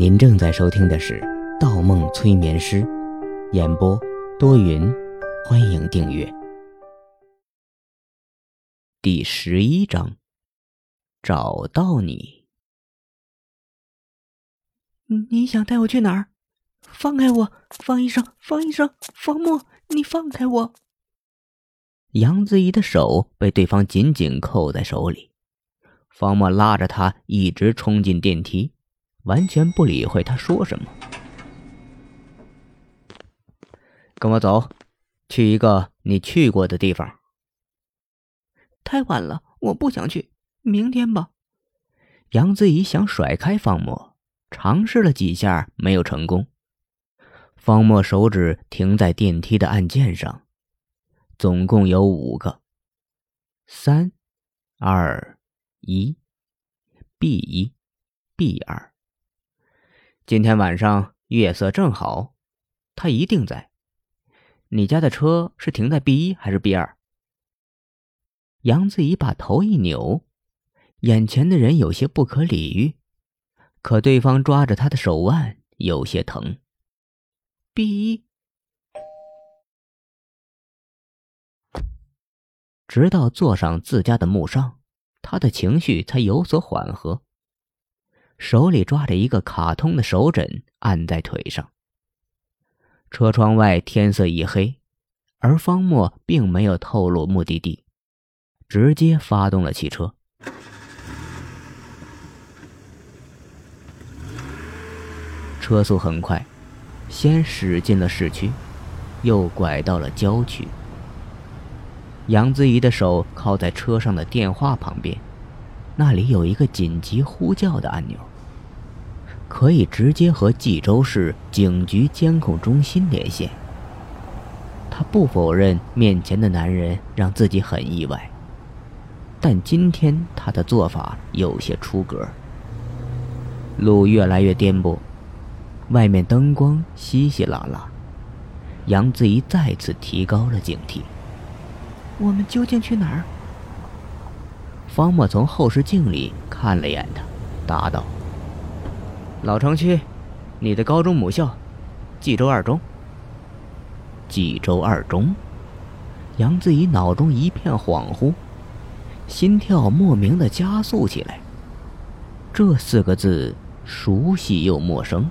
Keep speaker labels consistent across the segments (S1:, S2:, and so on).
S1: 您正在收听的是《盗梦催眠师》，演播多云，欢迎订阅。第十一章，找到你。
S2: 你想带我去哪儿？放开我，方医生，方医生，方墨，你放开我！
S1: 杨子怡的手被对方紧紧扣在手里，方墨拉着他一直冲进电梯。完全不理会他说什么。跟我走，去一个你去过的地方。
S2: 太晚了，我不想去，明天吧。
S1: 杨子怡想甩开方墨，尝试了几下没有成功。方墨手指停在电梯的按键上，总共有五个。三、二、一，B 一，B 二。今天晚上月色正好，他一定在。你家的车是停在 B 一还是 B 二？杨子怡把头一扭，眼前的人有些不可理喻，可对方抓着他的手腕有些疼。
S2: B 一，
S1: 直到坐上自家的木上，他的情绪才有所缓和。手里抓着一个卡通的手枕，按在腿上。车窗外天色已黑，而方墨并没有透露目的地，直接发动了汽车。车速很快，先驶进了市区，又拐到了郊区。杨子怡的手靠在车上的电话旁边，那里有一个紧急呼叫的按钮。可以直接和冀州市警局监控中心连线。他不否认面前的男人让自己很意外，但今天他的做法有些出格。路越来越颠簸，外面灯光稀稀拉拉，杨子怡再次提高了警惕。
S2: 我们究竟去哪儿？
S1: 方墨从后视镜里看了眼他，答道。老城区，你的高中母校，冀州二中。冀州二中，杨子怡脑中一片恍惚，心跳莫名的加速起来。这四个字熟悉又陌生，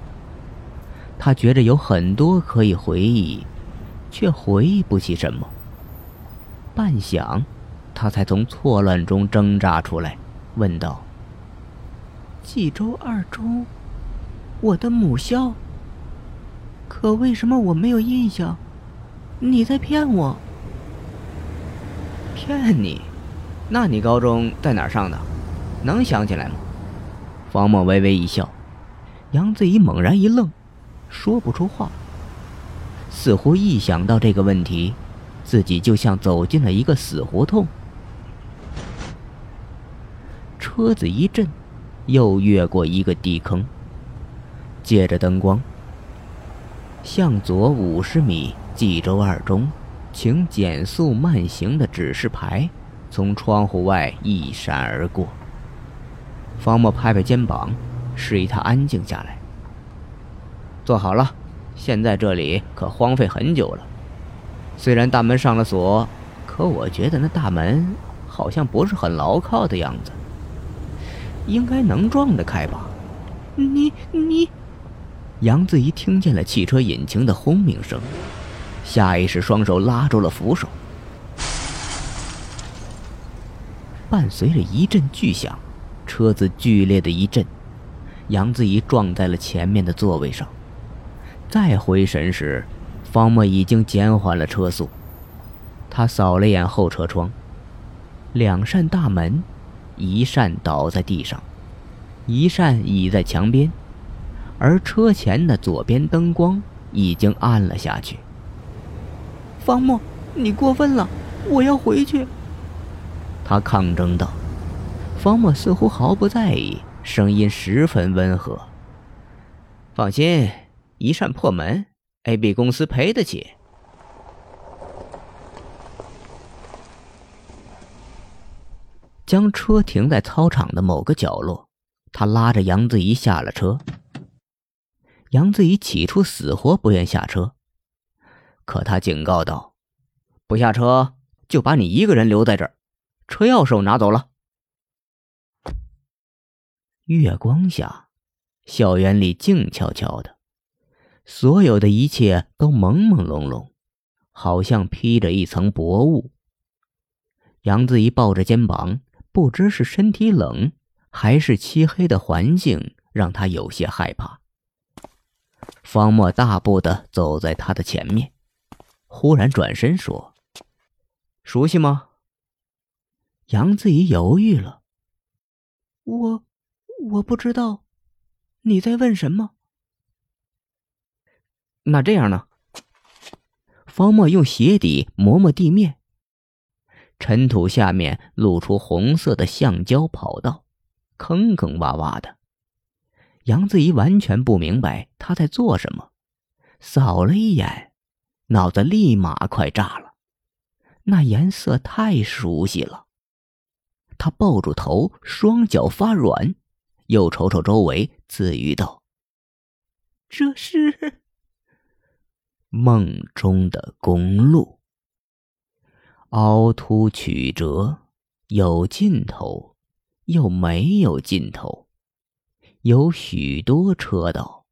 S1: 他觉着有很多可以回忆，却回忆不起什么。半晌，他才从错乱中挣扎出来，问道：“
S2: 冀州二中？”我的母校。可为什么我没有印象？你在骗我？
S1: 骗你？那你高中在哪儿上的？能想起来吗？方墨微微一笑，杨子怡猛然一愣，说不出话。似乎一想到这个问题，自己就像走进了一个死胡同。车子一震，又越过一个地坑。借着灯光，向左五十米，冀州二中，请减速慢行的指示牌从窗户外一闪而过。方墨拍拍肩膀，示意他安静下来。坐好了，现在这里可荒废很久了。虽然大门上了锁，可我觉得那大门好像不是很牢靠的样子，应该能撞得开吧？
S2: 你你。
S1: 杨子怡听见了汽车引擎的轰鸣声，下意识双手拉住了扶手。伴随着一阵巨响，车子剧烈的一震，杨子怡撞在了前面的座位上。再回神时，方墨已经减缓了车速。他扫了眼后车窗，两扇大门，一扇倒在地上，一扇倚在墙边。而车前的左边灯光已经暗了下去。
S2: 方墨，你过分了，我要回去。
S1: 他抗争道。方墨似乎毫不在意，声音十分温和。放心，一扇破门，A B 公司赔得起。将车停在操场的某个角落，他拉着杨子怡下了车。杨子怡起初死活不愿下车，可他警告道：“不下车，就把你一个人留在这儿。车钥匙我拿走了。”月光下，校园里静悄悄的，所有的一切都朦朦胧胧，好像披着一层薄雾。杨子怡抱着肩膀，不知是身体冷，还是漆黑的环境让他有些害怕。方墨大步的走在他的前面，忽然转身说：“熟悉吗？”
S2: 杨子怡犹豫了：“我，我不知道，你在问什么？”
S1: 那这样呢？方墨用鞋底磨磨地面，尘土下面露出红色的橡胶跑道，坑坑洼洼的。杨子怡完全不明白他在做什么，扫了一眼，脑子立马快炸了。那颜色太熟悉了。他抱住头，双脚发软，又瞅瞅周围，自语道：“
S2: 这是
S1: 梦中的公路，凹凸曲折，有尽头，又没有尽头。”有许多车道，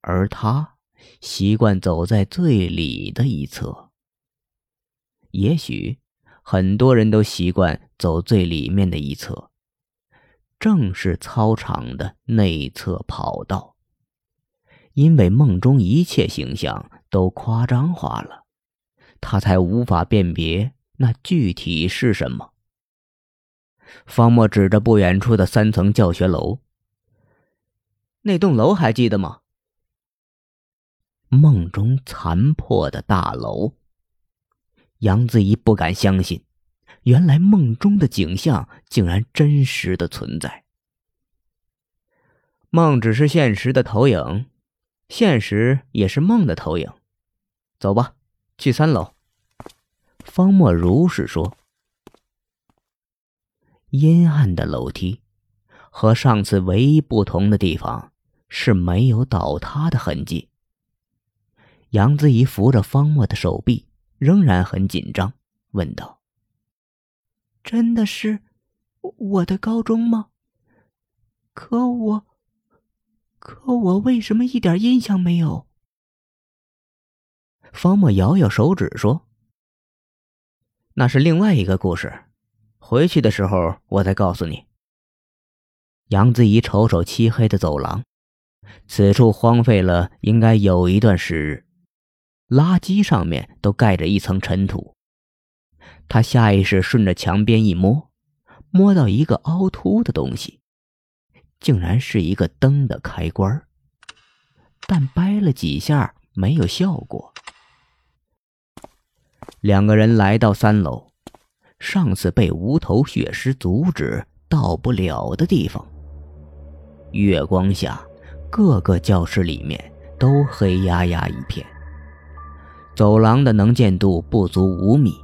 S1: 而他习惯走在最里的一侧。也许很多人都习惯走最里面的一侧，正是操场的内侧跑道。因为梦中一切形象都夸张化了，他才无法辨别那具体是什么。方墨指着不远处的三层教学楼。那栋楼还记得吗？梦中残破的大楼。杨子怡不敢相信，原来梦中的景象竟然真实的存在。梦只是现实的投影，现实也是梦的投影。走吧，去三楼。方墨如是说。阴暗的楼梯。和上次唯一不同的地方是没有倒塌的痕迹。杨子怡扶着方墨的手臂，仍然很紧张，问道：“
S2: 真的是我的高中吗？可我，可我为什么一点印象没有？”
S1: 方墨摇摇手指说：“那是另外一个故事，回去的时候我再告诉你。”杨子怡瞅瞅漆黑的走廊，此处荒废了应该有一段时日，垃圾上面都盖着一层尘土。他下意识顺着墙边一摸，摸到一个凹凸的东西，竟然是一个灯的开关，但掰了几下没有效果。两个人来到三楼，上次被无头血尸阻止到不了的地方。月光下，各个教室里面都黑压压一片。走廊的能见度不足五米，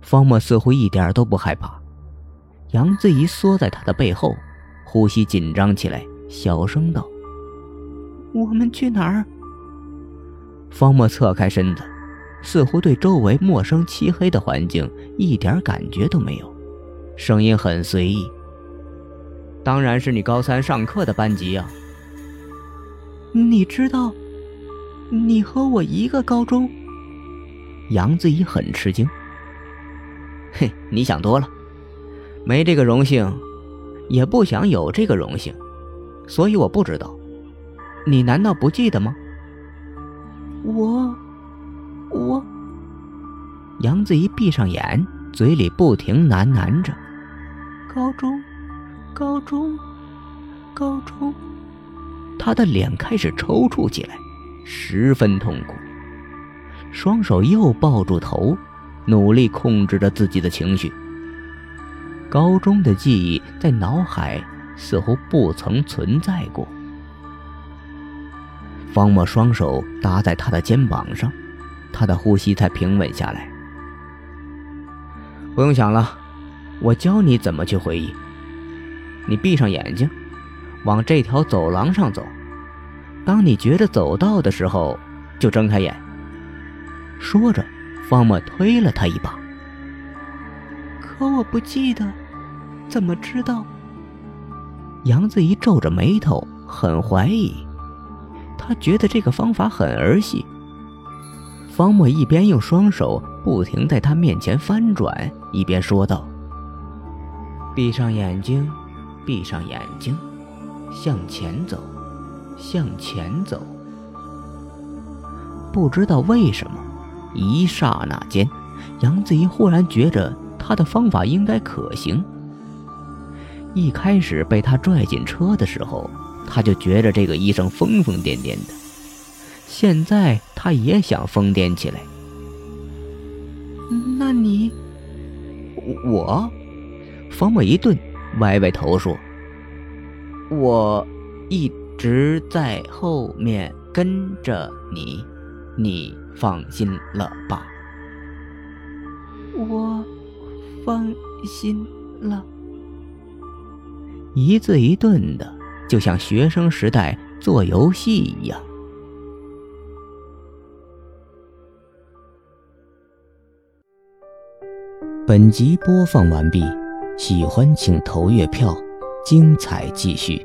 S1: 方墨似乎一点都不害怕。杨子怡缩在他的背后，呼吸紧张起来，小声道：“
S2: 我们去哪儿？”
S1: 方墨侧开身子，似乎对周围陌生漆黑的环境一点感觉都没有，声音很随意。当然是你高三上课的班级啊。
S2: 你知道，你和我一个高中。
S1: 杨子怡很吃惊。嘿，你想多了，没这个荣幸，也不想有这个荣幸，所以我不知道。你难道不记得吗？
S2: 我，我。
S1: 杨子怡闭上眼，嘴里不停喃喃着：“
S2: 高中。”高中，高中，
S1: 他的脸开始抽搐起来，十分痛苦。双手又抱住头，努力控制着自己的情绪。高中的记忆在脑海似乎不曾存在过。方墨双手搭在他的肩膀上，他的呼吸才平稳下来。不用想了，我教你怎么去回忆。你闭上眼睛，往这条走廊上走，当你觉得走到的时候，就睁开眼。说着，方墨推了他一把。
S2: 可我不记得，怎么知道？
S1: 杨子怡皱着眉头，很怀疑。他觉得这个方法很儿戏。方墨一边用双手不停在他面前翻转，一边说道：“闭上眼睛，闭上眼睛，向前走，向前走。”不知道为什么，一刹那间，杨子怡忽然觉着他的方法应该可行。一开始被他拽进车的时候，他就觉着这个医生疯疯癫癫的。现在他也想疯癫起来。
S2: 那你，
S1: 我，方墨一顿，歪歪头说：“我一直在后面跟着你，你放心了吧？”
S2: 我放心了。
S1: 一字一顿的，就像学生时代做游戏一样。本集播放完毕，喜欢请投月票，精彩继续。